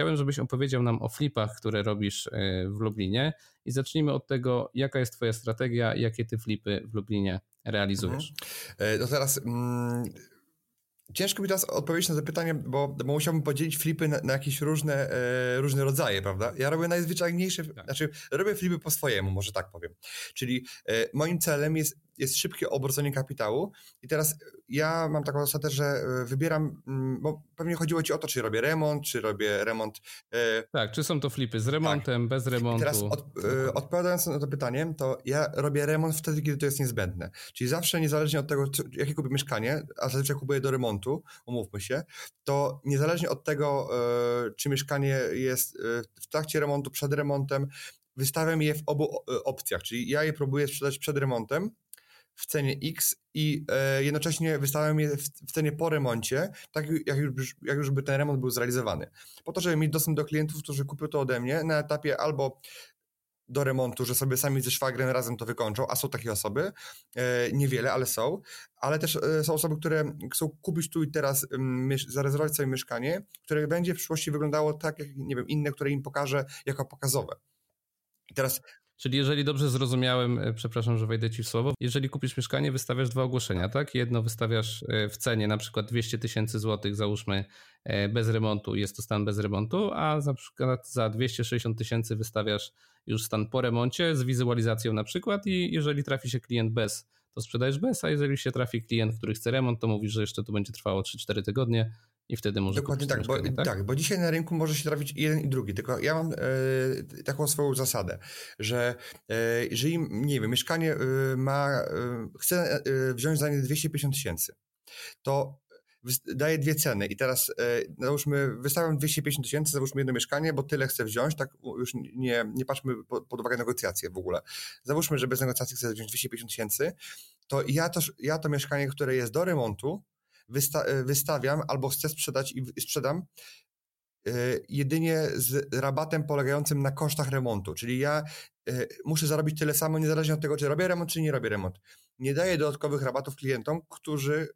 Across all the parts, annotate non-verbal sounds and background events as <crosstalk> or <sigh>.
Chciałbym, żebyś opowiedział nam o flipach, które robisz e, w Lublinie i zacznijmy od tego, jaka jest Twoja strategia, jakie Ty flipy w Lublinie realizujesz. Mhm. E, no teraz... Mm Ciężko mi teraz odpowiedzieć na to pytanie, bo, bo musiałbym podzielić flipy na, na jakieś różne, e, różne rodzaje, prawda? Ja robię najzwyczajniejsze, tak. znaczy robię flipy po swojemu, może tak powiem. Czyli e, moim celem jest jest szybkie obrodzenie kapitału i teraz ja mam taką zasadę, że e, wybieram, mm, bo pewnie chodziło ci o to, czy robię remont, czy robię remont... E, tak, czy są to flipy z remontem, tak. bez remontu? I teraz od, e, odpowiadając na to pytanie, to ja robię remont wtedy, kiedy to jest niezbędne. Czyli zawsze niezależnie od tego, jakie kupię mieszkanie, a zazwyczaj kupuję do remontu, umówmy się, to niezależnie od tego, czy mieszkanie jest w trakcie remontu, przed remontem, wystawiam je w obu opcjach, czyli ja je próbuję sprzedać przed remontem, w cenie X i e, jednocześnie wystawiam je w, w, cenie po remoncie, tak jak już, jak już by ten remont był zrealizowany. Po to, żeby mieć dostęp do klientów, którzy kupią to ode mnie na etapie albo do remontu, że sobie sami ze szwagrem razem to wykończą, a są takie osoby, e, niewiele, ale są, ale też e, są osoby, które chcą kupić tu i teraz, zarezerwować sobie mieszkanie, które będzie w przyszłości wyglądało tak, jak, nie wiem, inne, które im pokażę jako pokazowe. I teraz Czyli jeżeli dobrze zrozumiałem, e, przepraszam, że wejdę ci w słowo, jeżeli kupisz mieszkanie, wystawiasz dwa ogłoszenia, tak? Jedno wystawiasz e, w cenie na przykład 200 tysięcy złotych, załóżmy e, bez remontu, jest to stan bez remontu, a na przykład za 260 tysięcy wystawiasz już stan po remoncie z wizualizacją na przykład i jeżeli trafi się klient bez, to sprzedajesz bez, a jeżeli się trafi klient, który chce remont, to mówisz, że jeszcze to będzie trwało 3-4 tygodnie, i wtedy może Dokładnie tak bo, tak? tak? bo dzisiaj na rynku może się trafić jeden i drugi, tylko ja mam e, taką swoją zasadę, że e, jeżeli, nie wiem, mieszkanie e, ma, chce e, wziąć za nie 250 tysięcy, to daję dwie ceny i teraz e, załóżmy, wystawiam 250 tysięcy, załóżmy jedno mieszkanie, bo tyle chcę wziąć, tak już nie, nie patrzmy pod, pod uwagę negocjacje w ogóle. Załóżmy, że bez negocjacji chcę wziąć 250 tysięcy, to ja to, ja to mieszkanie, które jest do remontu, wysta e, wystawiam albo chcę sprzedać i sprzedam e, jedynie z rabatem polegającym na kosztach remontu. Czyli ja e, muszę zarobić tyle samo, niezależnie od tego, czy robię remont, czy nie robię remont. Nie daję dodatkowych rabatów klientom, którzy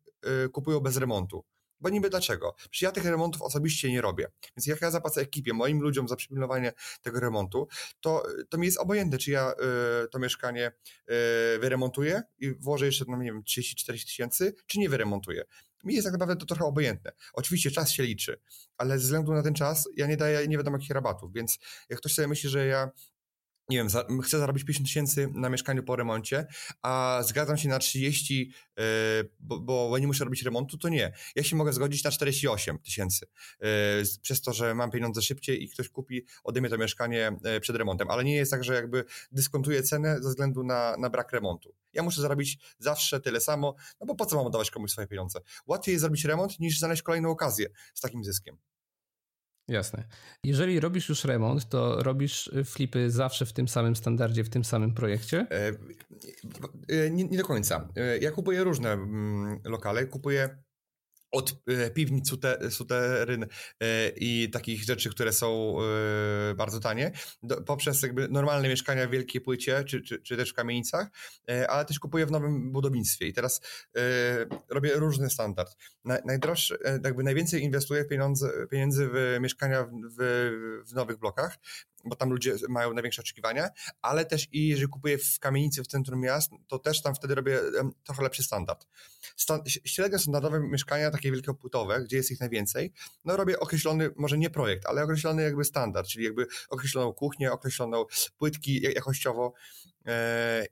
kupują bez remontu. Bo niby dlaczego? Przecież ja tych remontów osobiście nie robię. Więc jak ja zapłacę ekipie, moim ludziom za przypilnowanie tego remontu, to, to mi jest obojętne, czy ja to mieszkanie wyremontuję i włożę jeszcze, no nie wiem, 30-40 tysięcy, czy nie wyremontuję. Mi jest tak naprawdę to trochę obojętne. Oczywiście czas się liczy, ale ze względu na ten czas ja nie daję nie wiadomo jakich rabatów, więc jak ktoś sobie myśli, że ja nie wiem, za, chcę zarobić 50 tysięcy na mieszkaniu po remoncie, a zgadzam się na 30, yy, bo, bo nie muszę robić remontu, to nie. Ja się mogę zgodzić na 48 tysięcy, yy, przez to, że mam pieniądze szybciej i ktoś kupi ode mnie to mieszkanie yy, przed remontem, ale nie jest tak, że jakby dyskontuję cenę ze względu na, na brak remontu. Ja muszę zarobić zawsze tyle samo, no bo po co mam oddawać komuś swoje pieniądze? Łatwiej jest zrobić remont niż znaleźć kolejną okazję z takim zyskiem. Jasne. Jeżeli robisz już remont, to robisz flipy zawsze w tym samym standardzie, w tym samym projekcie? E, e, nie, nie, do końca. E, ja kupuję różne mm, lokale. Kupuję od e, piwnic, suteryn e, i takich rzeczy, które są e, bardzo tanie, poprzez jakby normalne mieszkania w wielkiej płycie, czy, czy, czy też w kamienicach, ale też kupuję w nowym budownictwie. I teraz robię różny standard. Najdroższy, jakby najwięcej inwestuję pieniądze, pieniędzy w mieszkania w, w nowych blokach, bo tam ludzie mają największe oczekiwania, ale też i jeżeli kupuję w kamienicy w centrum miast, to też tam wtedy robię trochę lepszy standard. Stan średnio standardowe mieszkania, takie wielkopłytowe, gdzie jest ich najwięcej, no robię określony, może nie projekt, ale określony jakby standard, czyli jakby określoną kuchnię, określoną płytki jakościowo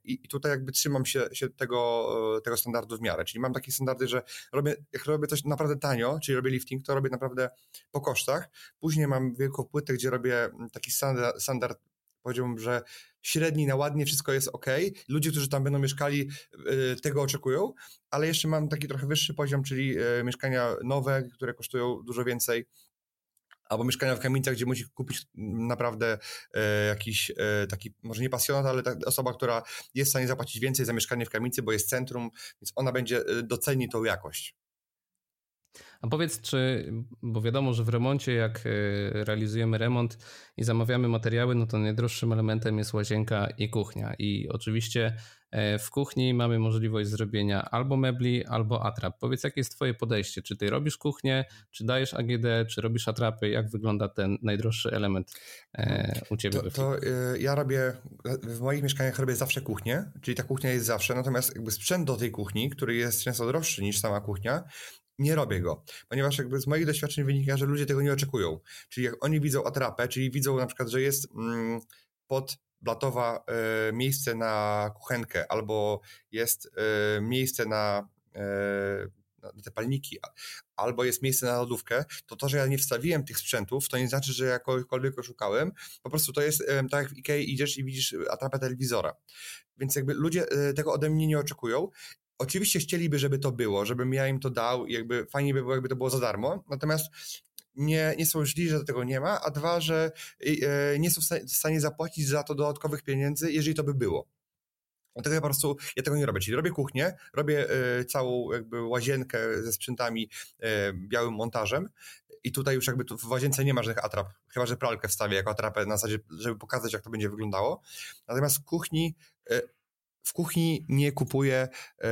i tutaj jakby trzymam się, się tego, e, tego standardu w miarę, czyli mam takie standardy, że robię, jak robię coś naprawdę tanio, czyli robię lifting, to robię naprawdę po kosztach, później mam wielką płytę, gdzie robię taki standard standard powiedziałbym, że średni na ładnie, wszystko jest ok. Ludzie, którzy tam będą mieszkali, y, tego oczekują, ale jeszcze mam taki trochę wyższy poziom, czyli mieszkania nowe, które kosztują dużo więcej, albo mieszkania w kamienicach, gdzie musi kupić naprawdę e, jakiś e, taki, może nie pasjonat, ale ta osoba, która jest w stanie zapłacić więcej za mieszkanie w kamienicy, bo jest centrum, więc ona będzie e, doceni tą jakość. A powiedz, czy, bo wiadomo, że w remoncie, jak e, realizujemy remont i zamawiamy materiały, no to najdroższym elementem jest łazienka i kuchnia. I oczywiście e, w kuchni mamy możliwość zrobienia albo mebli, albo atrap. Powiedz, jakie jest Twoje podejście? Czy Ty robisz kuchnię, czy dajesz AGD, czy robisz atrapy? Jak wygląda ten najdroższy element e, u Ciebie? To, to ja robię, w moich mieszkaniach robię zawsze kuchnię, czyli ta kuchnia jest zawsze, natomiast jakby sprzęt do tej kuchni, który jest często droższy niż sama kuchnia, nie robię go, ponieważ jakby z moich doświadczeń wynika, że ludzie tego nie oczekują. Czyli jak oni widzą atrapę, czyli widzą na przykład, że jest mm, pod blatowa y, miejsce na kuchenkę albo jest y, miejsce na, y, na te palniki, albo jest miejsce na lodówkę, to to, że ja nie wstawiłem tych sprzętów, to nie znaczy, że jakkolwiek oszukałem. Po prostu to jest tak jak w Ikei idziesz i widzisz atrapę telewizora. Więc jakby ludzie tego ode mnie nie oczekują Oczywiście chcieliby, żeby to było, żebym ja im to dał jakby fajnie by było, jakby to było za darmo, natomiast nie, nie są źli, że tego nie ma, a dwa, że e, nie są w stanie zapłacić za to dodatkowych pieniędzy, jeżeli to by było. Dlatego ja po prostu, ja tego nie robię, czyli robię kuchnię, robię y, całą jakby łazienkę ze sprzętami y, białym montażem i tutaj już jakby w łazience nie ma żadnych atrap, chyba że pralkę wstawię jako atrapę na zasadzie, żeby pokazać jak to będzie wyglądało. Natomiast w kuchni w kuchni nie kupuję e,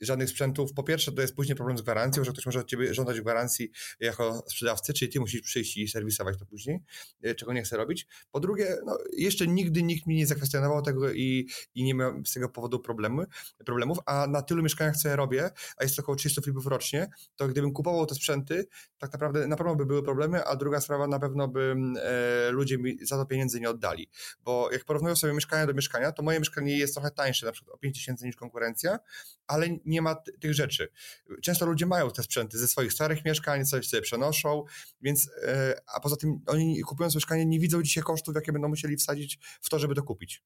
żadnych sprzętów. Po pierwsze, to jest później problem z gwarancją, że ktoś może od ciebie żądać gwarancji jako sprzedawcy, czyli ty musisz przyjść i serwisować to później, e, czego nie chcę robić. Po drugie, no, jeszcze nigdy nikt mi nie zakwestionował tego i, i nie miał z tego powodu problemy, problemów, a na tylu mieszkaniach, co ja robię, a jest to około 300 flipów rocznie, to gdybym kupował te sprzęty, tak naprawdę na pewno by były problemy, a druga sprawa, na pewno by e, ludzie mi za to pieniędzy nie oddali. Bo jak porównują sobie mieszkania do mieszkania, to moje mieszkanie jest trochę tańsze, na przykład o 5 tysięcy niż konkurencja, ale nie ma tych rzeczy. Często ludzie mają te sprzęty ze swoich starych mieszkań, coś sobie przenoszą, więc, e, a poza tym oni kupując mieszkanie nie widzą dzisiaj kosztów, jakie będą musieli wsadzić w to, żeby to kupić.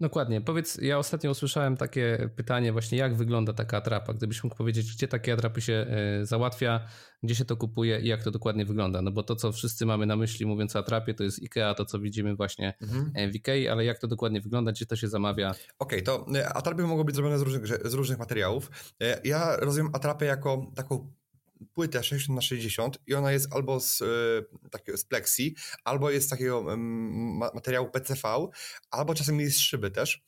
Dokładnie. Powiedz, ja ostatnio usłyszałem takie pytanie właśnie, jak wygląda taka atrapa? Gdybyś mógł powiedzieć, gdzie takie atrapy się e, załatwia, gdzie się to kupuje i jak to dokładnie wygląda? No bo to, co wszyscy mamy na myśli mówiąc o atrapie, to jest IKEA, to co widzimy właśnie mhm. E, w ale jak to dokładnie wygląda, gdzie to się zamawia? Okej, okay, to e, atrapy mogą być zrobione z różnych, z różnych materiałów. Ja rozumiem atrapę jako taką płytę 60 na 60 i ona jest albo z, e, takiego, z plexi, albo jest z takiego mm, materiału PCV, albo czasem jest z szyby też.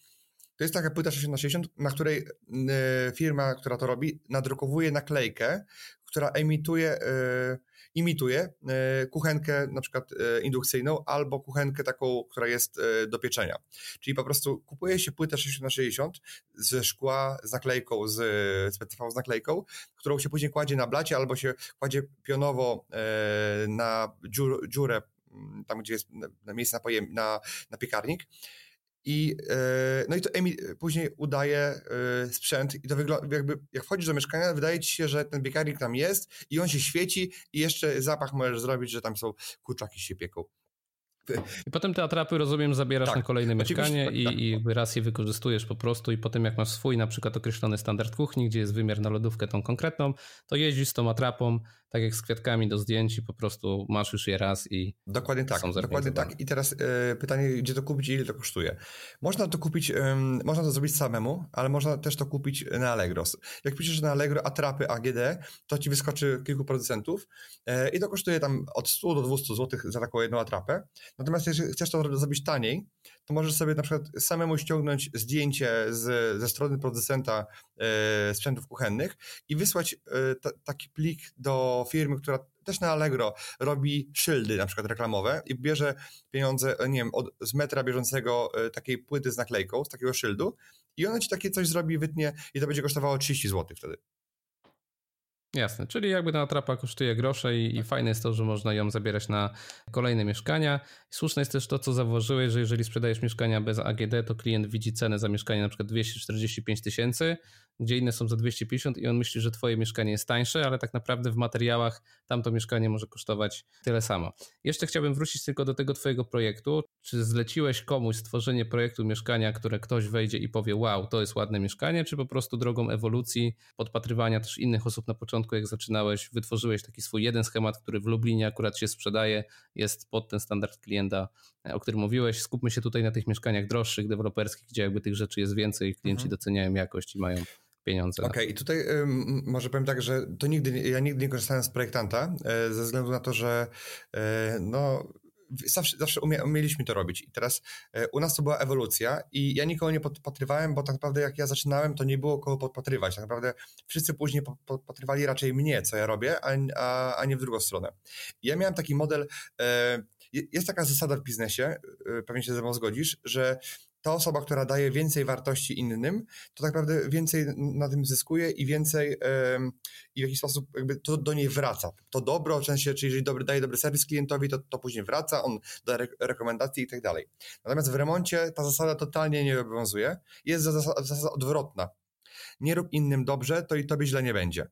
To jest taka płyta 60 na 60, na której e, firma, która to robi, nadrukowuje naklejkę, która emituje e, imituje e, kuchenkę na przykład e, indukcyjną albo kuchenkę taką, która jest e, do pieczenia. Czyli po prostu kupuje się płytę 60 na 60 ze szkła z naklejką, z, z PTV z naklejką, którą się później kładzie na blacie albo się kładzie pionowo na dziur, dziurę, tam gdzie jest na miejsce na, pojem, na, na piekarnik i, e, no i to Emi później udaje e, sprzęt i to wygląda, jakby jak wchodzisz do mieszkania, wydaje ci się, że ten piekarnik tam jest i on się świeci i jeszcze zapach możesz zrobić, że tam są kurczaki się pieką. I potem te atrapy, rozumiem, zabierasz tak, na kolejne mieszkanie tak, i, tak. i raz je wykorzystujesz po prostu i potem jak masz swój na przykład określony standard kuchni, gdzie jest wymiar na lodówkę tą konkretną, to jeździsz z tą atrapą, tak jak z kwiatkami do zdjęć i po prostu masz już je raz i Dokładnie tak, dokładnie tak. I teraz e, pytanie, gdzie to kupić i ile to kosztuje? Można to kupić, można to zrobić samemu, ale można też to kupić na Allegro. Jak piszesz na Allegro atrapy AGD, to ci wyskoczy kilku producentów e, i to kosztuje tam od 100 do 200 zł za taką jedną atrapę. Natomiast jeżeli chcesz to zrobić taniej, to możesz sobie na przykład samemu ściągnąć zdjęcie z, ze strony producenta e, sprzętów kuchennych i wysłać e, t, taki plik do firmy, która też na Allegro robi szyldy na przykład reklamowe i bierze pieniądze, nie wiem, od, z metra bieżącego e, takiej płyty z naklejką, z takiego szyldu i ona ci takie coś zrobi, wytnie i to będzie kosztowało 30 zł wtedy. Jasne, czyli jakby ta atrapa kosztuje grosze i, i, fajne jest to, że można ją zabierać na kolejne mieszkania. Słuszne jest też to, co zauważyłeś, że jeżeli sprzedajesz mieszkania bez AGD, to klient widzi cenę za mieszkanie na przykład 245 tysięcy, gdzie inne są za 250 i on myśli, że twoje mieszkanie jest tańsze, ale tak naprawdę w materiałach tamto mieszkanie może kosztować tyle samo. Jeszcze chciałbym wrócić tylko do tego twojego projektu. Czy zleciłeś komuś stworzenie projektu mieszkania, które ktoś wejdzie i powie wow, to jest ładne mieszkanie, czy po prostu drogą ewolucji, podpatrywania też innych osób na początku początku, jak zaczynałeś, wytworzyłeś taki swój jeden schemat, który w Lublinie akurat się sprzedaje, jest pod ten standard klienta, o którym mówiłeś. Skupmy się tutaj na tych mieszkaniach droższych, deweloperskich, gdzie jakby tych rzeczy jest więcej, klienci mhm. doceniają jakość i mają pieniądze. Okej, okay, i tutaj może powiem tak, że to nigdy, ja nigdy nie korzystałem z projektanta, e, ze względu na to, że e, no zawsze, zawsze umie, umieliśmy to robić i teraz e, u nas to była ewolucja i ja nikogo nie podpatrywałem, bo tak naprawdę jak ja zaczynałem, to nie było kogo podpatrywać. Tak naprawdę wszyscy później podpatrywali raczej mnie, co ja robię, a, a, a nie w drugą stronę. I ja miałem taki model, e, jest taka zasada w biznesie, e, pewnie się ze mną zgodzisz, że ta osoba, która daje więcej wartości innym, to tak naprawdę więcej na tym zyskuje i więcej i w jakiś sposób jakby to do niej wraca. To dobro, w sensie, czy jeżeli dobry, daje dobry serwis klientowi, to, to później wraca, on daje rekomendacje i tak dalej. Natomiast w remoncie ta zasada totalnie nie obowiązuje. Jest zasada, zasada odwrotna. Nie rób innym dobrze, to i tobie źle nie będzie.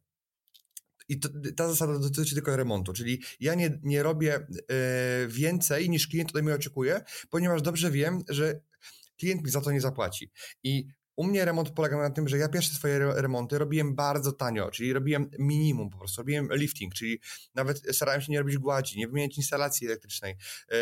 I to, ta zasada dotyczy tylko remontu, czyli ja nie, nie robię y, więcej niż klient ode mnie oczekuje, ponieważ dobrze wiem, że klient mi za to nie zapłaci. I u mnie remont polegał na tym, że ja pierwsze swoje remonty robiłem bardzo tanio, czyli robiłem minimum po prostu, robiłem lifting, czyli nawet starałem się nie robić gładzi, nie wymieniać instalacji elektrycznej, yy,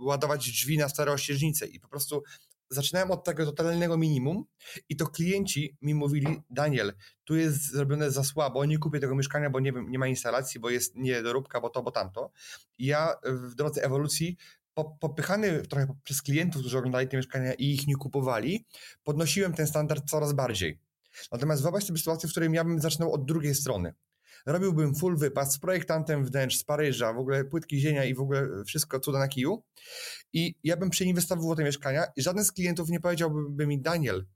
ładować drzwi na stare ościeżnice i po prostu zaczynałem od tego totalnego minimum i to klienci mi mówili, Daniel, tu jest zrobione za słabo, nie kupię tego mieszkania, bo nie, nie ma instalacji, bo jest niedoróbka, bo to, bo tamto. I ja w drodze ewolucji popychany trochę przez klientów, którzy oglądali te mieszkania i ich nie kupowali, podnosiłem ten standard coraz bardziej. Natomiast wyobraź sobie sytuację, w której ja bym zaczynał od drugiej strony. Robiłbym full wypad z projektantem wnętrz, z Paryża, w ogóle płytki zienia i w ogóle wszystko cuda na kiju. I ja bym przeinwestował te mieszkania i żaden z klientów nie powiedziałby mi, Daniel,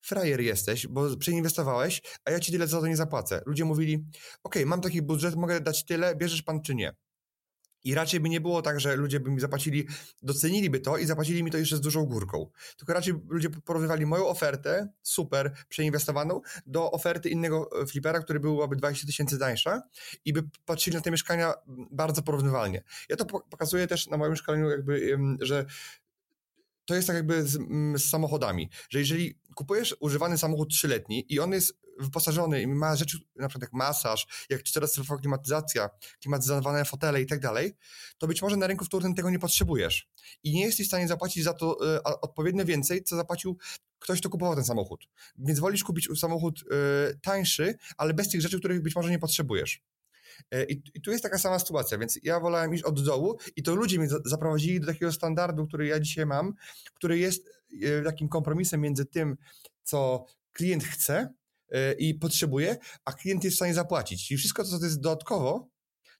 frajer jesteś, bo przeinwestowałeś, a ja ci tyle za to nie zapłacę. Ludzie mówili, ok, mam taki budżet, mogę dać tyle, bierzesz pan czy nie. I raczej by nie było tak, że ludzie by mi zapłacili, doceniliby to i zapłacili mi to jeszcze z dużą górką. Tylko raczej ludzie porównywali moją ofertę, super, przeinwestowaną, do oferty innego e, flipera, który byłaby 20 tysięcy tańsza i by patrzyli na te mieszkania bardzo porównywalnie. Ja to pokazuję też na moim szkoleniu, jakby, że to jest tak jakby z, z, samochodami, że jeżeli kupujesz używany samochód trzyletni i on jest wyposażony i ma rzeczy, na przykład jak masaż, jak czterostrefowa klimatyzacja, klimatyzowane fotele i tak dalej, to być może na rynku wtórnym tego nie potrzebujesz. I nie jesteś w stanie zapłacić za to y, odpowiednio więcej, co zapłacił ktoś, kto kupował ten samochód. Więc wolisz kupić samochód y, tańszy, ale bez tych rzeczy, których być może nie potrzebujesz. E, I, I, tu jest taka sama sytuacja, więc ja wolałem iść od dołu i to ludzie mnie zaprowadzili do takiego standardu, który ja dzisiaj mam, który jest takim kompromisem między tym, co klient chce i potrzebuje, a klient jest w stanie zapłacić. Czyli wszystko, co to jest dodatkowo,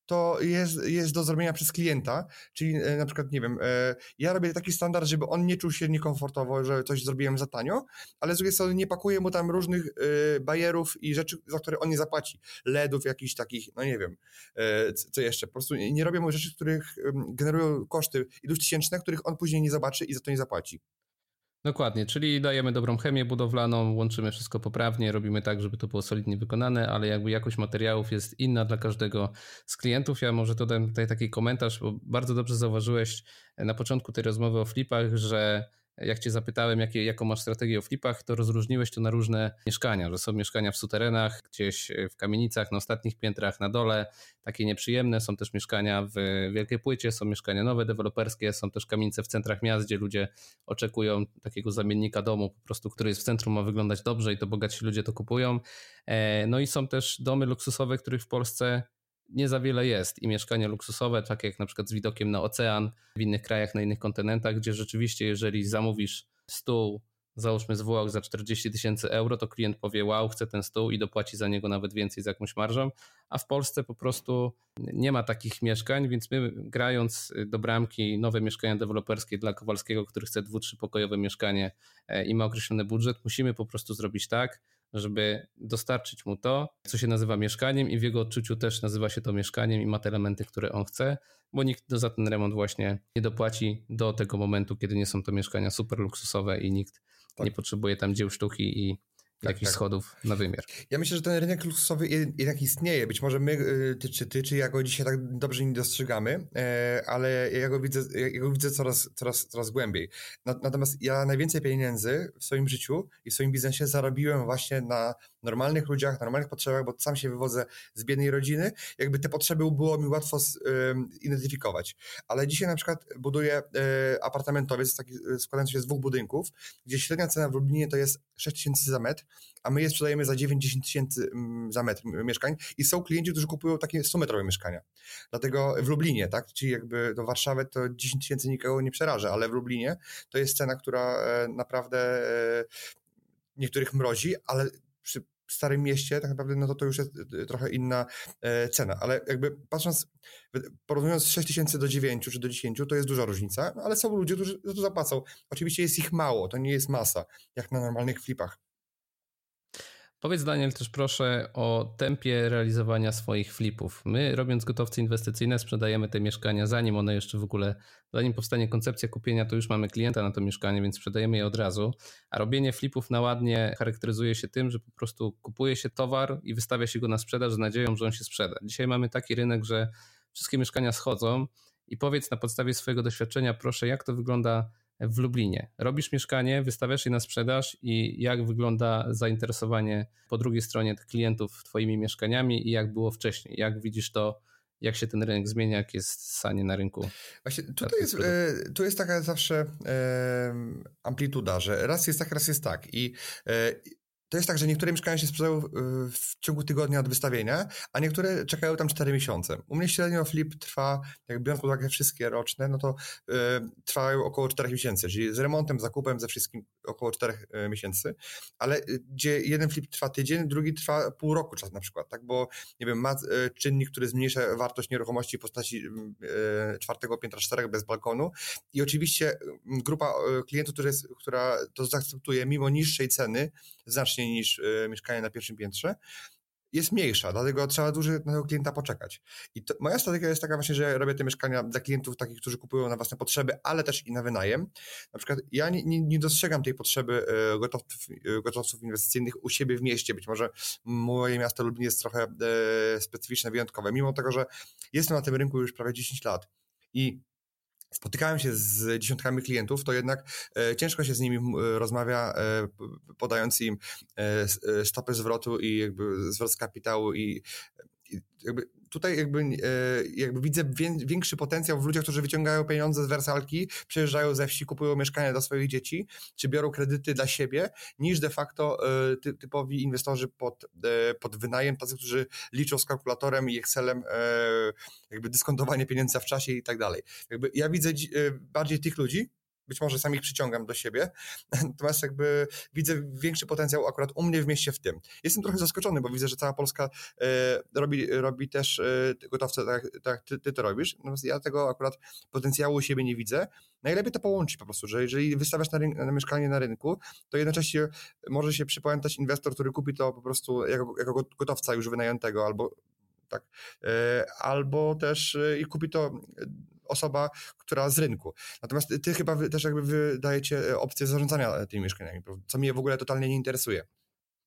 to jest, jest do zrobienia przez klienta, czyli e, na przykład, nie wiem, e, ja robię taki standard, żeby on nie czuł się niekomfortowo, że coś zrobiłem za tanio, ale z drugiej strony nie pakuję mu tam różnych e, bajerów i rzeczy, za które on nie zapłaci. LEDów jakichś takich, no nie wiem, co jeszcze. Po prostu nie robię mu rzeczy, których generują koszty iluś tysięczne, których on później nie zobaczy i za to nie zapłaci. Dokładnie, czyli dajemy dobrą chemię budowlaną, łączymy wszystko poprawnie, robimy tak, żeby to było solidnie wykonane, ale jakby jakość materiałów jest inna dla każdego z klientów. Ja może dodam tutaj taki komentarz, bo bardzo dobrze zauważyłeś na początku tej rozmowy o flipach, że jak cię zapytałem, jakie, jaką masz strategię o flipach, to rozróżniłeś to na różne mieszkania, że są mieszkania w suterenach, gdzieś w kamienicach, na ostatnich piętrach, na dole, takie nieprzyjemne, są też mieszkania w Wielkiej Płycie, są mieszkania nowe, deweloperskie, są też kamienice w centrach miast, gdzie ludzie oczekują takiego zamiennika domu, po prostu, który jest w centrum, ma wyglądać dobrze i to bogatsi ludzie to kupują. E, no i są też domy luksusowe, których w Polsce nie za wiele jest. I mieszkania luksusowe, takie jak na przykład z widokiem na ocean w innych krajach, na innych kontynentach, gdzie rzeczywiście jeżeli zamówisz stół, załóżmy z Włoch za 40 tysięcy euro, to klient powie wow, chcę ten stół i dopłaci za niego nawet więcej z jakąś marżą, a w Polsce po prostu nie ma takich mieszkań, więc my grając do bramki nowe mieszkania deweloperskie dla Kowalskiego, który chce dwu, trzypokojowe mieszkanie e, i ma określony budżet, musimy po prostu zrobić tak, żeby dostarczyć mu to, co się nazywa mieszkaniem i w jego odczuciu też nazywa się to mieszkaniem i ma te elementy, które on chce, bo nikt za ten remont właśnie nie dopłaci do tego momentu, kiedy nie są to mieszkania super luksusowe i nikt tak. nie potrzebuje tam dzieł sztuki i tak, jakichś tak. schodów na wymiar. Ja myślę, że ten rynek luksusowy jednak istnieje. Być może my, y, ty czy ty, czy ja go dzisiaj tak dobrze nie dostrzegamy, e, ale ja go widzę, ja go widzę coraz, coraz, coraz głębiej. Natomiast ja najwięcej pieniędzy w swoim życiu i w swoim biznesie zarobiłem właśnie na normalnych ludziach, normalnych potrzebach, bo sam się wywodzę z biednej rodziny, jakby te potrzeby było mi łatwo zidentyfikować. Ale dzisiaj na przykład buduję apartamentowiec taki, składający się z dwóch budynków, gdzie średnia cena w Lublinie to jest 6 tysięcy za metr, a my je sprzedajemy za 9-10 tysięcy za metr mieszkań i są klienci, którzy kupują takie 100-metrowe mieszkania. Dlatego w Lublinie, tak, czyli jakby do Warszawy to 10 tysięcy nikogo nie przeraża, ale w Lublinie to jest cena, która e, naprawdę e, niektórych mrozi, ale starym mieście tak naprawdę no to to już jest e, trochę inna cena, ale jakby patrząc, porównując 6 tysięcy do 9 czy do 10, to jest duża różnica, no ale są ludzie, którzy za to zapłacą. Oczywiście jest ich mało, to nie jest masa, jak na normalnych flipach. Powiedz Daniel też proszę o tempie realizowania swoich flipów. My robiąc gotowce inwestycyjne sprzedajemy te mieszkania zanim one jeszcze w ogóle, zanim powstanie koncepcja kupienia, to już mamy klienta na to mieszkanie, więc sprzedajemy je od razu. A robienie flipów na ładnie charakteryzuje się tym, że po prostu kupuje się towar i wystawia się go na sprzedaż z nadzieją, że on się sprzeda. Dzisiaj mamy taki rynek, że wszystkie mieszkania schodzą i powiedz na podstawie swojego doświadczenia proszę, jak to wygląda w Lublinie. Robisz mieszkanie, wystawiasz je na sprzedaż i jak wygląda zainteresowanie po drugiej stronie tych klientów Twoimi mieszkaniami i jak było wcześniej? Jak widzisz to, jak się ten rynek zmienia, jak jest sanie na rynku? Właśnie tutaj jest, e, tu jest taka zawsze amplituda, że raz jest tak, raz jest tak. I e, to jest tak, że niektóre mieszkania się sprzedają w ciągu tygodnia od wystawienia, a niektóre czekają tam 4 miesiące. U mnie średnio flip trwa, jak biorąc pod uwagę wszystkie roczne, no to y, trwają około 4 miesięcy, czyli z remontem, zakupem, ze wszystkim około 4 y, miesięcy, ale y, gdzie jeden flip trwa tydzień, drugi trwa pół roku czas na przykład, tak, bo nie wiem, ma y, czynnik, który zmniejsza wartość nieruchomości w postaci y, czwartego piętra czterech bez balkonu. I oczywiście grupa klientów, która, jest, która to zaakceptuje mimo niższej ceny, znacznie niż y, mieszkanie na pierwszym piętrze, jest mniejsza, dlatego trzeba dłużej na tego klienta poczekać. I to, moja strategia jest taka właśnie, że robię te mieszkania dla klientów takich, którzy kupują na własne potrzeby, ale też i na wynajem. Na przykład ja nie, nie, nie dostrzegam tej potrzeby y, gotowców, y, gotowców inwestycyjnych u siebie w mieście. Być może moje miasto Lublin jest trochę specyficzne, wyjątkowe, mimo tego, że jestem na tym rynku już prawie 10 lat i spotykałem się z dziesiątkami klientów, to jednak e, ciężko się z nimi e, rozmawia, e, podając im e, e, stopy zwrotu i jakby zwrot z kapitału i jakby tutaj jakby, e, jakby widzę większy potencjał w ludziach, którzy wyciągają pieniądze z wersalki, przejeżdżają ze wsi, kupują mieszkania dla swoich dzieci, czy biorą kredyty dla siebie, niż de facto e, typowi inwestorzy pod, e, pod wynajem, tacy, którzy liczą z kalkulatorem i Excelem jakby dyskontowanie pieniędzy w czasie i tak dalej. Jakby ja widzę bardziej tych ludzi, być może sam ich przyciągam do siebie, <laughs> natomiast jakby widzę większy potencjał akurat u mnie w mieście w tym. Jestem trochę zaskoczony, bo widzę, że cała Polska e, robi, robi też e, gotowce tak, tak ty, ty to robisz, natomiast ja tego akurat potencjału u siebie nie widzę. Najlepiej to połączyć po prostu, że jeżeli wystawiasz na, na mieszkanie na rynku, to jednocześnie może się przypamiętać inwestor, który kupi to po prostu jako, jako gotowca już wynajętego albo tak, e, albo też i kupi to osoba, która z rynku. Natomiast ty chyba też jakby wydajecie e, opcję zarządzania e, tymi mieszkaniami, co mnie w ogóle totalnie nie interesuje.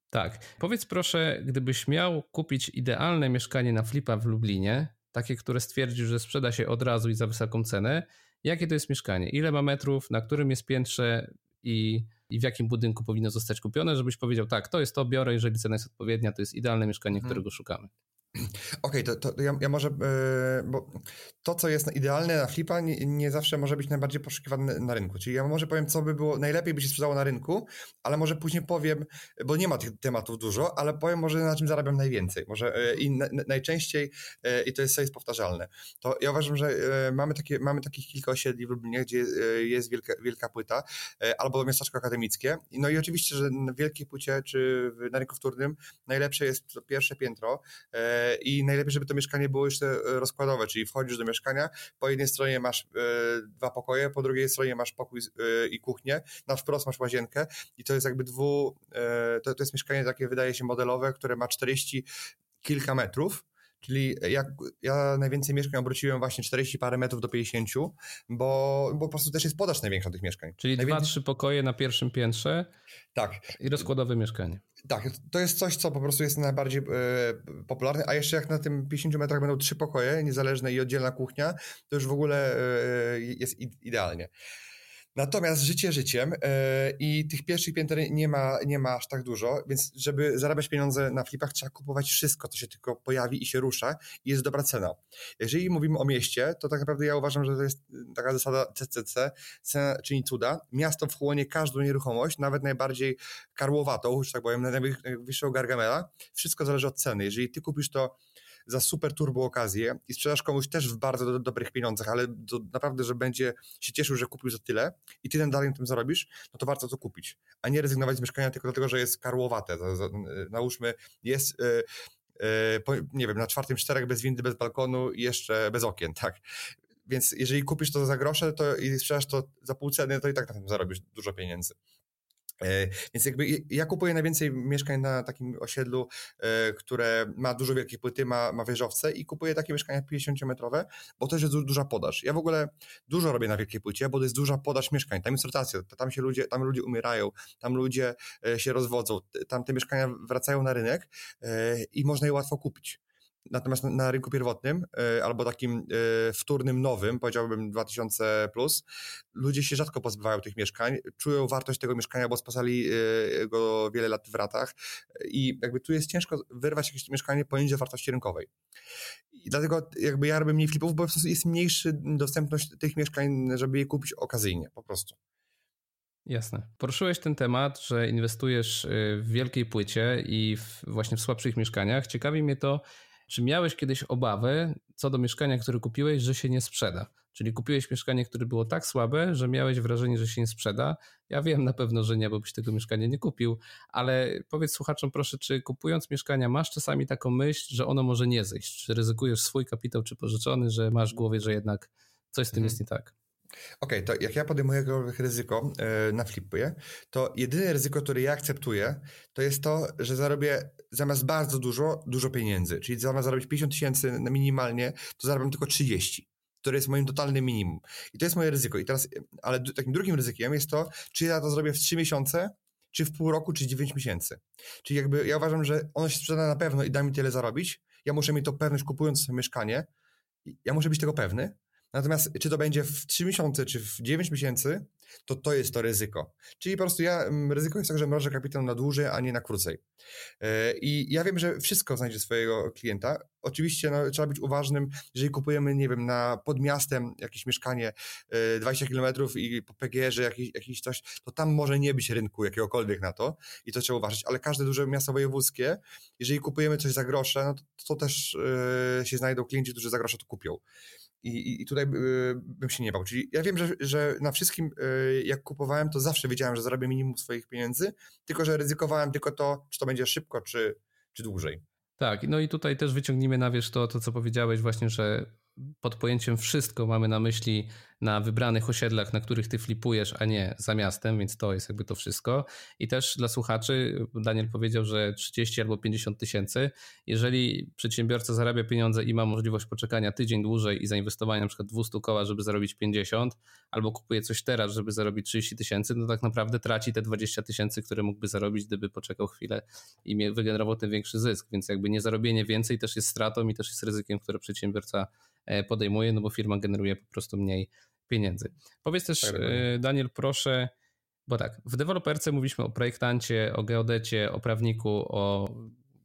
Tak. Powiedz proszę, gdybyś miał kupić idealne mieszkanie na flipa w Lublinie, takie, które stwierdzisz, że sprzeda się od razu i za wysoką cenę, jakie to jest mieszkanie? Ile ma metrów, na którym jest piętrze i, i w jakim budynku powinno zostać kupione, żebyś powiedział, tak, to jest to, biorę, jeżeli cena jest odpowiednia, to jest idealne mieszkanie, hmm. którego szukamy. Okej, okay, to, to ja, ja, może, yy, bo to, co jest idealne na flipa, nie, nie, zawsze może być najbardziej poszukiwane na rynku. Czyli ja może powiem, co by było, najlepiej by się sprzedało na rynku, ale może później powiem, bo nie ma tych tematów dużo, ale powiem może na czym zarabiam najwięcej. Może yy, i na, najczęściej, yy, i to jest, co jest powtarzalne. To ja uważam, że mamy, takie, mamy takich kilka osiedli w Lublinie, gdzie jest wielka, wielka płyta, albo miasteczko akademickie. No i oczywiście, że na wielkiej płycie, czy na rynku wtórnym najlepsze jest to pierwsze piętro, i najlepiej, żeby to mieszkanie było jeszcze e, rozkładowe, czyli wchodzisz do mieszkania, po jednej stronie masz e, dwa pokoje, po drugiej stronie masz pokój e, i kuchnię, na wprost masz łazienkę i to jest jakby dwu, to, to jest mieszkanie takie wydaje się modelowe, które ma 40 kilka metrów, Czyli ja, ja najwięcej mieszkań obróciłem właśnie 40 parę metrów do 50, bo, bo po prostu też jest podaż największa tych mieszkań. Czyli najwięcej... dwa, trzy pokoje na pierwszym piętrze tak. i rozkładowe mieszkanie. Tak, to jest coś, co po prostu jest najbardziej e, popularne, a jeszcze jak na tym 50 metrach będą trzy pokoje, niezależne i oddzielna kuchnia, to już w ogóle e, jest idealnie. Natomiast życie życiem yy, i tych pierwszych pięter nie ma, nie ma aż tak dużo, więc żeby zarabiać pieniądze na flipach trzeba kupować wszystko, co się tylko pojawi i się rusza i jest dobra cena. Jeżeli mówimy o mieście, to tak naprawdę ja uważam, że to jest taka zasada CCC, cena czyni cuda. Miasto wchłonie każdą nieruchomość, nawet najbardziej karłowatą, że tak powiem, najwyższego gargamela. Wszystko zależy od ceny. Jeżeli ty kupisz to za super turbo okazję i sprzedasz komuś też w bardzo do, dobrych pieniądzach, ale do, naprawdę, że będzie się cieszył, że kupił za tyle i ty dalej na tym zarobisz, no to warto to kupić, a nie rezygnować z mieszkania tylko dlatego, że jest karłowate. Nałóżmy, jest... Yy, nie wiem, na czwartym czterech bez windy, bez balkonu i jeszcze bez okien, tak? Więc jeżeli kupisz to za grosze to i sprzedasz to za pół ceny, to i tak na tym zarobisz dużo pieniędzy. E, więc jakby ja kupuję najwięcej mieszkań na takim osiedlu, e, które ma dużo wielkie płyty, ma, ma wieżowce i kupuję takie mieszkania 50-metrowe, bo to jest duża podaż. Ja w ogóle dużo robię na wielkiej płycie, bo to jest duża podaż mieszkań. Tam jest rotacja, tam się ludzie, tam ludzie umierają, tam ludzie e, się rozwodzą, tam te mieszkania wracają na rynek i można je łatwo kupić. Natomiast na rynku pierwotnym e, albo takim e, wtórnym, nowym, powiedziałbym 2000, plus, ludzie się rzadko pozbywają tych mieszkań, czują wartość tego mieszkania, bo spasali e, go wiele lat w ratach i jakby tu jest ciężko wyrwać jakieś mieszkanie poniżej wartości rynkowej. I dlatego jakby ja robię mniej flipów, bo po prostu jest mniejszy dostępność tych mieszkań, żeby je kupić okazyjnie, po prostu. Jasne. Poruszyłeś ten temat, że inwestujesz w wielkiej płycie i w, właśnie w słabszych mieszkaniach. Ciekawi mnie to, czy miałeś kiedyś obawy co do mieszkania, które kupiłeś, że się nie sprzeda? Czyli kupiłeś mieszkanie, które było tak słabe, że miałeś wrażenie, że się nie sprzeda. Ja wiem na pewno, że nie, bo byś tego mieszkania nie kupił, ale powiedz słuchaczom proszę, czy kupując mieszkania masz czasami taką myśl, że ono może nie zejść? Czy ryzykujesz swój kapitał, czy pożyczony, że masz w głowie, że jednak coś z tym mhm. jest nie tak? Okej, okay, to jak ja podejmuję jakiekolwiek ryzyko yy, na flipie, to jedyne ryzyko, które ja akceptuję, to jest to, że zarobię zamiast bardzo dużo, dużo pieniędzy. Czyli zamiast zarobić 50 tysięcy minimalnie, to zarabiam tylko 30 które jest moim totalnym minimum. I to jest moje ryzyko. I teraz, ale takim drugim ryzykiem jest to, czy ja to zrobię w 3 miesiące, czy w pół roku, czy 9 miesięcy. Czyli jakby ja uważam, że ono się sprzeda na pewno i da mi tyle zarobić. Ja muszę mieć to pewność kupując mieszkanie. Ja muszę być tego pewny, Natomiast czy to będzie w 3 miesiące, czy w 9 miesięcy, to to jest to ryzyko. Czyli po prostu ja, mm, ryzyko jest tak, że mrożę kapitał na dłużej, a nie na krócej. E, I ja wiem, że wszystko znajdzie swojego klienta. Oczywiście no, trzeba być uważnym, jeżeli kupujemy, nie wiem, na pod miastem jakieś mieszkanie 20 e, km i po PGR-ze jakiś, jakiś coś, to tam może nie być rynku jakiegokolwiek na to i to trzeba uważać, ale każde duże miasto wojewódzkie, jeżeli kupujemy coś za grosze, no to, to też yy, się znajdą klienci, którzy za grosze to kupią. I, i tutaj y, bym się nie bał. Czyli ja wiem, że, że na wszystkim, y, jak kupowałem, to zawsze wiedziałem, że zarobię minimum swoich pieniędzy, tylko że ryzykowałem tylko to, czy to będzie szybko, czy, czy dłużej. Tak, no i tutaj też wyciągnijmy na wierzch to, to, co powiedziałeś właśnie, że pod pojęciem wszystko mamy na myśli na wybranych osiedlach, na których ty flipujesz, a nie za miastem, więc to jest jakby to wszystko. I też dla słuchaczy, Daniel powiedział, że 30 albo 50 tysięcy. Jeżeli przedsiębiorca zarabia pieniądze i ma możliwość poczekania tydzień dłużej i zainwestowania przykład 200 koła, żeby zarobić 50, albo kupuje coś teraz, żeby zarobić 30 tysięcy, no tak naprawdę traci te 20 tysięcy, które mógłby zarobić, gdyby poczekał chwilę i wygenerował ten większy zysk. Więc jakby nie zarobienie więcej też jest stratą i też jest ryzykiem, które przedsiębiorca e, podejmuje, no bo firma generuje po prostu mniej pieniędzy. Powiedz też, tak, e, Daniel, proszę, bo tak, w deweloperce mówiliśmy o projektancie, o geodecie, o prawniku, o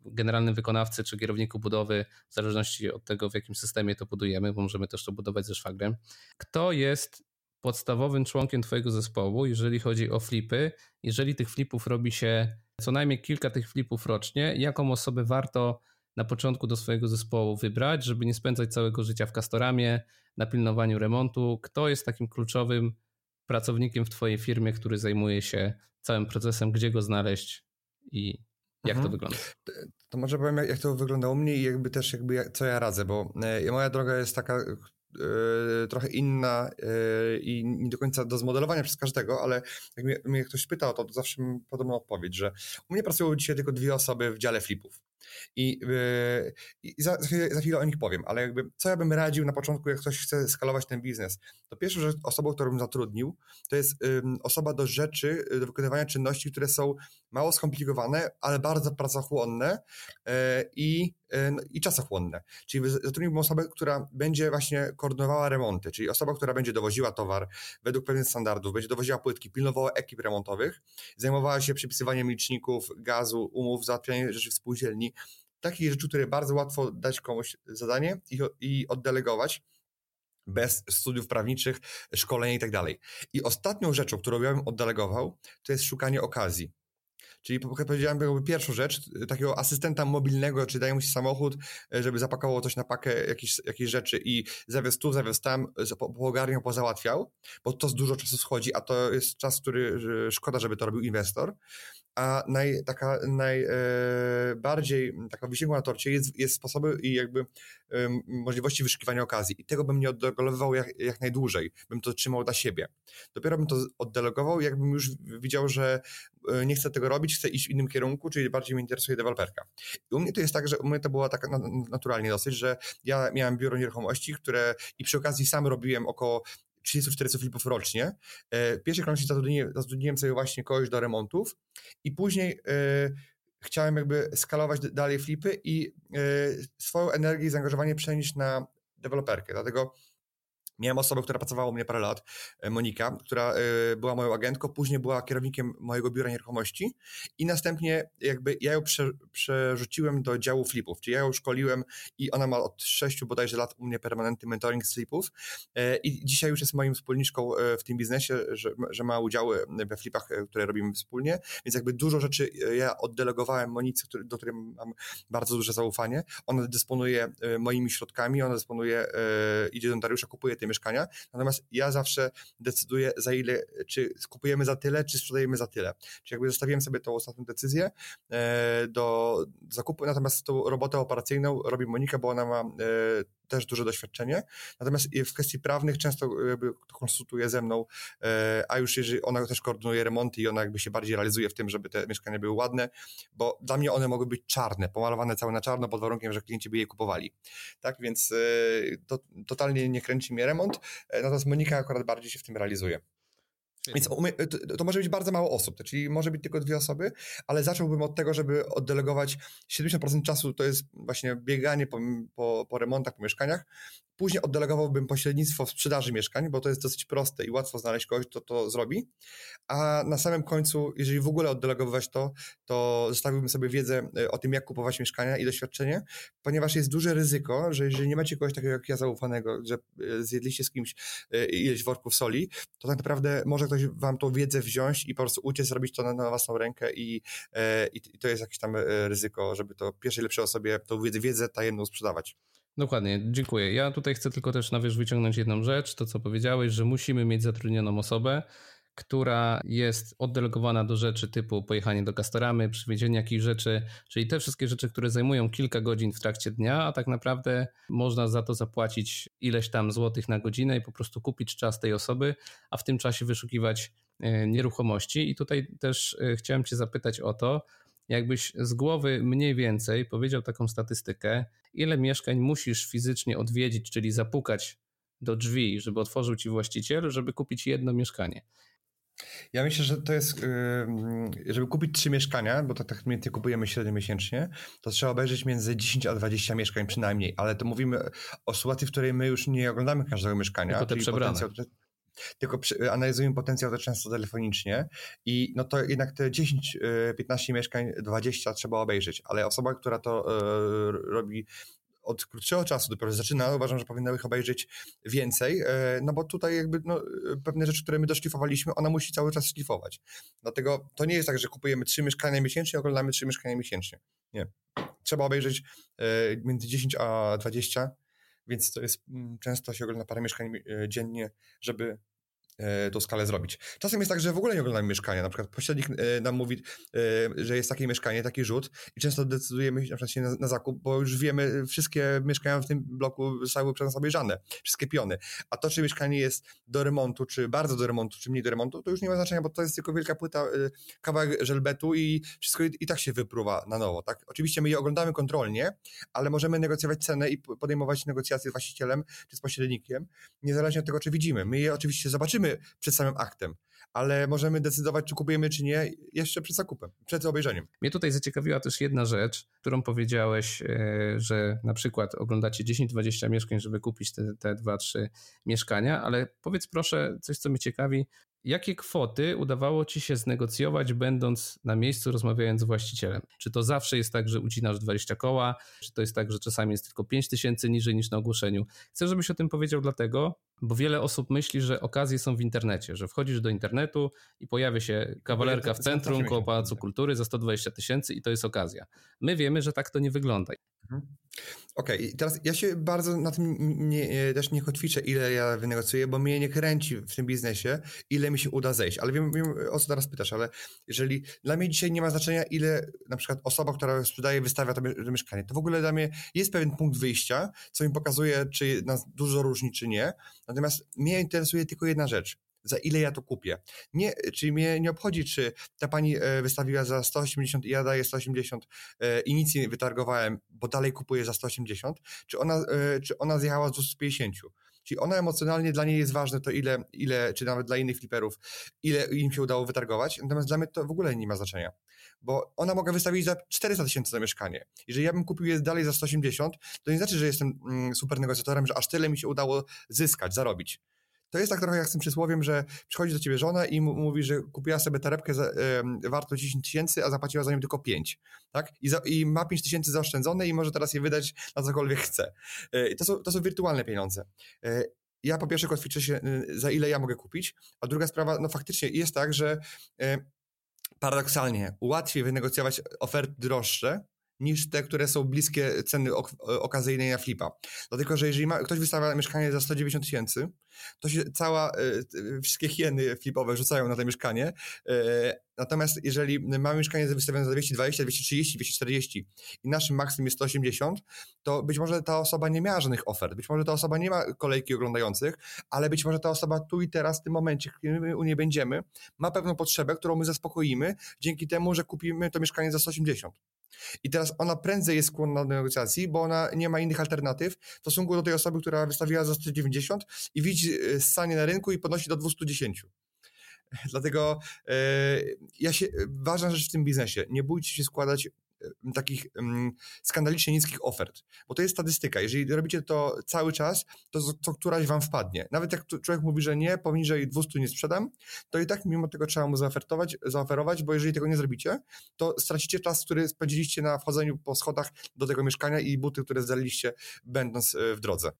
generalnym wykonawcy czy kierowniku budowy, w zależności od tego, w jakim systemie to budujemy, bo możemy też to budować ze szwagrem. Kto jest podstawowym członkiem Twojego zespołu, jeżeli chodzi o flipy? Jeżeli tych flipów robi się co najmniej kilka tych flipów rocznie, jaką osobę warto na początku do swojego zespołu wybrać, żeby nie spędzać całego życia w kastoramie, na pilnowaniu remontu? Kto jest takim kluczowym pracownikiem w Twojej firmie, który zajmuje się całym procesem, gdzie go znaleźć i jak mhm. to wygląda? To może powiem, jak, to wyglądało u mnie i jakby też jakby co ja radzę, bo e, moja droga jest taka e, trochę inna e, i nie do końca do zmodelowania przez każdego, ale jak mnie, mnie ktoś pyta o to, to zawsze mam podobną odpowiedź, że u mnie pracują dzisiaj tylko dwie osoby w dziale flipów. I, yy, i za, za, chwilę, za, chwilę, o nich powiem, ale jakby co ja bym radził na początku, jak ktoś chce skalować ten biznes? To pierwsza rzecz, osobą, którą bym zatrudnił, to jest osoba do rzeczy, do wykonywania czynności, które są mało skomplikowane, ale bardzo pracochłonne yy, i no, i czasochłonne. Czyli zatrudniłbym osobę, która będzie właśnie koordynowała remonty, czyli osoba, która będzie dowoziła towar według pewnych standardów, będzie dowoziła płytki, pilnowała ekip remontowych, zajmowała się przypisywaniem liczników, gazu, umów, załatwianiem rzeczy w spółdzielni, takich rzeczy, które bardzo łatwo dać komuś zadanie i, i oddelegować bez studiów prawniczych, szkolenia i tak dalej. I ostatnią rzeczą, którą ja bym oddelegował, to jest szukanie okazji. Czyli powiedziałem jakby pierwszą rzecz, takiego asystenta mobilnego, czy daje mu się samochód, żeby zapakował coś na pakę, jakieś, jakieś rzeczy i zawiózł tu, zawiózł tam, poogarniał, pozałatwiał, bo to z dużo czasu schodzi, a to jest czas, który szkoda, żeby to robił inwestor. A naj, taka najbardziej e, taka wisienką na torcie jest, jest sposoby i jakby e, możliwości wyszukiwania okazji. I tego bym nie oddelegował jak, jak najdłużej. Bym to trzymał dla siebie. Dopiero bym to oddelegował, jakbym już widział, że e, nie chcę tego robić, chcę iść w innym kierunku, czyli bardziej mnie interesuje deweloperka. I u mnie to jest tak, że u mnie to było tak naturalnie dosyć, że ja miałem biuro nieruchomości, które i przy okazji sam robiłem około 30-40 flipów rocznie. W pierwszej kolejności zatrudniłem, zatrudniłem sobie właśnie kogoś do remontów i później e, chciałem jakby skalować dalej flipy i e, swoją energię i zaangażowanie przenieść na deweloperkę. Dlatego Miałem osobę, która pracowała u mnie parę lat, e, Monika, która e, była moją agentką, później była kierownikiem mojego biura nieruchomości i następnie jakby ja ją prze, przerzuciłem do działu flipów, czyli ja ją szkoliłem i ona ma od 6 bodajże lat u mnie permanentny mentoring z flipów e, i dzisiaj już jest moim wspólniczką w tym biznesie, że, że ma udziały we flipach, które robimy wspólnie, więc jakby dużo rzeczy ja oddelegowałem Monice, do której mam bardzo duże zaufanie. Ona dysponuje moimi środkami, ona dysponuje, idzie do notariusza, kupuje te mieszkania, natomiast ja zawsze decyduję za ile, czy kupujemy za tyle, czy sprzedajemy za tyle. Czyli jakby zostawiłem sobie tą ostatnią decyzję e, do zakupu, natomiast tą robotę operacyjną robi Monika, bo ona ma e, też duże doświadczenie. Natomiast w kwestii prawnych często jakby konsultuje ze mną, e, a już jeżeli ona też koordynuje remonty i ona jakby się bardziej realizuje w tym, żeby te mieszkania były ładne, bo dla mnie one mogły być czarne, pomalowane całe na czarno pod warunkiem, że klienci by je kupowali. Tak więc to, totalnie nie kręci mnie remont, e, natomiast Monika akurat bardziej się w tym realizuje. Więc to, to, może być bardzo mało osób, czyli może być tylko dwie osoby, ale zacząłbym od tego, żeby oddelegować. 70% czasu to jest właśnie bieganie po, po, po remontach, po mieszkaniach, Później oddelegowałbym pośrednictwo w sprzedaży mieszkań, bo to jest dosyć proste i łatwo znaleźć kogoś, kto to zrobi. A na samym końcu, jeżeli w ogóle oddelegowywać to, to zostawiłbym sobie wiedzę e, o tym, jak kupować mieszkania i doświadczenie, ponieważ jest duże ryzyko, że jeżeli nie macie kogoś takiego jak ja zaufanego, że e, zjedliście z kimś e, ileś worków soli, to tak naprawdę może ktoś wam tą wiedzę wziąć i po prostu uciec, zrobić to na, na własną rękę i, i, i to jest jakieś tam ryzyko, żeby to pierwszej lepszej osobie tą wiedzę, wiedzę tajemną sprzedawać. Dokładnie, dziękuję. Ja tutaj chcę tylko też na wierzch wyciągnąć jedną rzecz, to co powiedziałeś, że musimy mieć zatrudnioną osobę, która jest oddelegowana do rzeczy typu pojechanie do Castoramy, przywiezienie jakichś rzeczy, czyli te wszystkie rzeczy, które zajmują kilka godzin w trakcie dnia, a tak naprawdę można za to zapłacić ileś tam złotych na godzinę i po prostu kupić czas tej osoby, a w tym czasie wyszukiwać e, nieruchomości. I tutaj też e, chciałem Cię zapytać o to, jakbyś z głowy mniej więcej powiedział taką statystykę, ile mieszkań musisz fizycznie odwiedzić, czyli zapukać do drzwi, żeby otworzył ci właściciel, żeby kupić jedno mieszkanie. Ja myślę, że to jest, żeby kupić trzy mieszkania, bo to tak mniej kupujemy średnio miesięcznie, to trzeba obejrzeć między 10 a 20 mieszkań przynajmniej, ale to mówimy o sytuacji, w której my już nie oglądamy każdego mieszkania. Tylko te przebrane tylko analizujemy potencjał to często telefonicznie i no to jednak te 10-15 e, mieszkań, 20 trzeba obejrzeć, ale osoba, która to e, robi od krótszego czasu dopiero zaczyna, uważam, że powinna ich obejrzeć więcej, e, no bo tutaj jakby no, pewne rzeczy, które my doszlifowaliśmy, ona musi cały czas szlifować. Dlatego to nie jest tak, że kupujemy trzy mieszkania miesięcznie, oglądamy trzy mieszkania miesięcznie. Nie. Trzeba obejrzeć między 10 a 20 więc to jest, mm, często się ogląda parę mieszkań e, dziennie, żeby E, tą skalę zrobić. Czasem jest tak, że w ogóle nie oglądamy mieszkania. Na przykład pośrednik e, nam mówi, e, że jest takie mieszkanie, taki rzut i często decydujemy na przykład się na, na zakup, bo już wiemy, wszystkie mieszkania w tym bloku zostały przez nas obejrzane, wszystkie piony. A to, czy mieszkanie jest do remontu, czy bardzo do remontu, czy mniej do remontu, to już nie ma znaczenia, bo to jest tylko wielka płyta, kawałek żelbetu i wszystko i, i tak się wypruwa na nowo. Tak? Oczywiście my je oglądamy kontrolnie, ale możemy negocjować cenę i podejmować negocjacje z właścicielem czy z pośrednikiem, niezależnie od tego, czy widzimy. My je oczywiście zobaczymy przed samym aktem, ale możemy decydować, czy kupujemy, czy nie, jeszcze przed zakupem, przed obejrzeniem. Mnie tutaj zaciekawiła też jedna rzecz, którą powiedziałeś, e, że na przykład oglądacie 10-20 mieszkań, żeby kupić te, te 2-3 mieszkania, ale powiedz proszę coś, co mnie ciekawi, Jakie kwoty udawało ci się znegocjować, będąc na miejscu, rozmawiając z właścicielem? Czy to zawsze jest tak, że ucinasz 20 koła? Czy to jest tak, że czasami jest tylko 5 tysięcy niżej niż na ogłoszeniu? Chcę, żebyś o tym powiedział, dlatego, bo wiele osób myśli, że okazje są w internecie, że wchodzisz do internetu i pojawia się kawalerka w centrum koło Pałacu Kultury za 120 tysięcy i to jest okazja. My wiemy, że tak to nie wygląda. Mhm. Okej, okay. teraz ja się bardzo na tym nie, też nie kotwiczę, ile ja wynegocjuję, bo mnie nie kręci w tym biznesie, ile mi się uda zejść. Ale wiem, wiem o co teraz pytasz, ale jeżeli dla mnie dzisiaj nie ma znaczenia, ile na przykład osoba, która sprzedaje, wystawia to mieszkanie, to w ogóle dla mnie jest pewien punkt wyjścia, co mi pokazuje, czy nas dużo różni, czy nie. Natomiast mnie interesuje tylko jedna rzecz za ile ja to kupię. Nie, czyli mnie nie obchodzi, czy ta pani e, wystawiła za 180 i ja daję 180 e, i nic nie wytargowałem, bo dalej kupuję za 180, czy ona, e, czy ona zjechała z 250. Czyli ona emocjonalnie dla niej jest ważne to ile, ile, czy nawet dla innych fliperów, ile im się udało wytargować, natomiast dla mnie to w ogóle nie ma znaczenia, bo ona mogła wystawić za 400 tysięcy za mieszkanie. Jeżeli ja bym kupił je dalej za 180, to nie znaczy, że jestem mm, super negocjatorem, że aż tyle mi się udało zyskać, zarobić. To jest tak trochę jak z tym przysłowiem, że przychodzi do ciebie żona i mówi, że kupiła sobie torebkę za, warto 10 tysięcy, a zapłaciła za nią tylko 5, tak? I, za, I, ma 5 tysięcy zaoszczędzone i może teraz je wydać na cokolwiek chce. Y, to, są, to są wirtualne pieniądze. Y, ja po pierwsze kotwiczę się, za ile ja mogę kupić, a druga sprawa, no faktycznie jest tak, że paradoksalnie łatwiej wynegocjować oferty droższe, niż te, które są bliskie ceny ok okazyjnej na flipa. Dlatego, że jeżeli ma, ktoś wystawia mieszkanie za 190 tysięcy, to się cała, y, wszystkie hieny flipowe rzucają na to mieszkanie. Y, natomiast jeżeli mamy mieszkanie wystawione za 220, 230, 240 i naszym maksimum jest 180, to być może ta osoba nie miała żadnych ofert, być może ta osoba nie ma kolejki oglądających, ale być może ta osoba tu i teraz, w tym momencie, kiedy my u niej będziemy, ma pewną potrzebę, którą my zaspokoimy dzięki temu, że kupimy to mieszkanie za 180. I teraz ona prędzej jest skłonna do negocjacji, bo ona nie ma innych alternatyw w stosunku do tej osoby, która wystawiła za 190 i widzi e, ssanie na rynku i podnosi do 210. Dlatego e, ja się, ważna rzecz w tym biznesie, nie bójcie się składać takich skandalicznie niskich ofert, bo to jest statystyka. Jeżeli robicie to cały czas, to co któraś wam wpadnie. Nawet jak człowiek mówi, że nie, poniżej 200 nie sprzedam, to i tak mimo tego trzeba mu zaofertować, zaoferować, bo jeżeli tego nie zrobicie, to stracicie czas, który spędziliście na wchodzeniu po schodach do tego mieszkania i buty, które zdaliście będąc e, w drodze.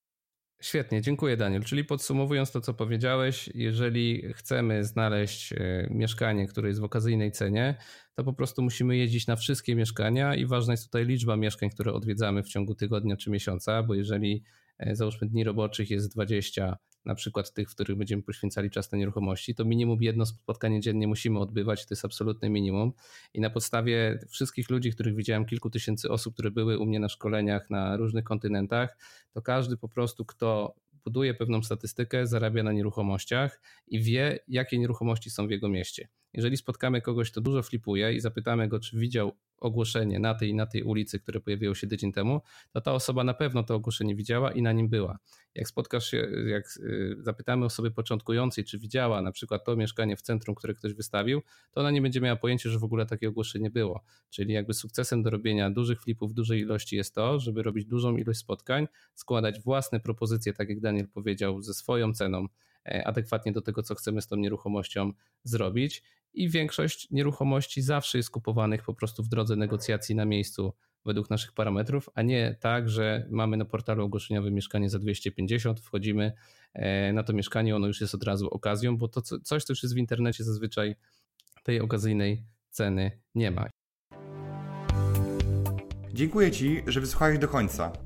Świetnie, dziękuję Daniel. Czyli podsumowując to, co powiedziałeś, jeżeli chcemy znaleźć e, mieszkanie, które jest w okazyjnej cenie, to po prostu musimy jeździć na wszystkie mieszkania i ważna jest tutaj liczba mieszkań, które odwiedzamy w ciągu tygodnia czy miesiąca, bo jeżeli e, załóżmy dni roboczych jest 20, na przykład tych, w których będziemy poświęcali czas na nieruchomości, to minimum jedno spotkanie dziennie musimy odbywać, to jest absolutne minimum. I na podstawie wszystkich ludzi, których widziałem, kilku tysięcy osób, które były u mnie na szkoleniach na różnych kontynentach, to każdy po prostu, kto buduje pewną statystykę, zarabia na nieruchomościach i wie, jakie nieruchomości są w jego mieście. Jeżeli spotkamy kogoś, kto dużo flipuje i zapytamy go, czy widział ogłoszenie na tej i na tej ulicy, które pojawiło się tydzień temu, to ta osoba na pewno to ogłoszenie widziała i na nim była. Jak spotkasz się, jak y, zapytamy osoby początkującej, czy widziała na przykład to mieszkanie w centrum, które ktoś wystawił, to ona nie będzie miała pojęcia, że w ogóle takie ogłoszenie było. Czyli jakby sukcesem do robienia dużych flipów dużej ilości jest to, żeby robić dużą ilość spotkań, składać własne propozycje, tak jak Daniel powiedział, ze swoją ceną, e, adekwatnie do tego, co chcemy z tą nieruchomością zrobić i większość nieruchomości zawsze jest kupowanych po prostu w drodze negocjacji na miejscu według naszych parametrów, a nie tak, że mamy na portalu ogłoszeniowym mieszkanie za 250, wchodzimy e, na to mieszkanie, ono już jest od razu okazją, bo to coś, co już jest w internecie zazwyczaj tej okazyjnej ceny nie ma. Dziękuję Ci, że wysłuchałeś do końca.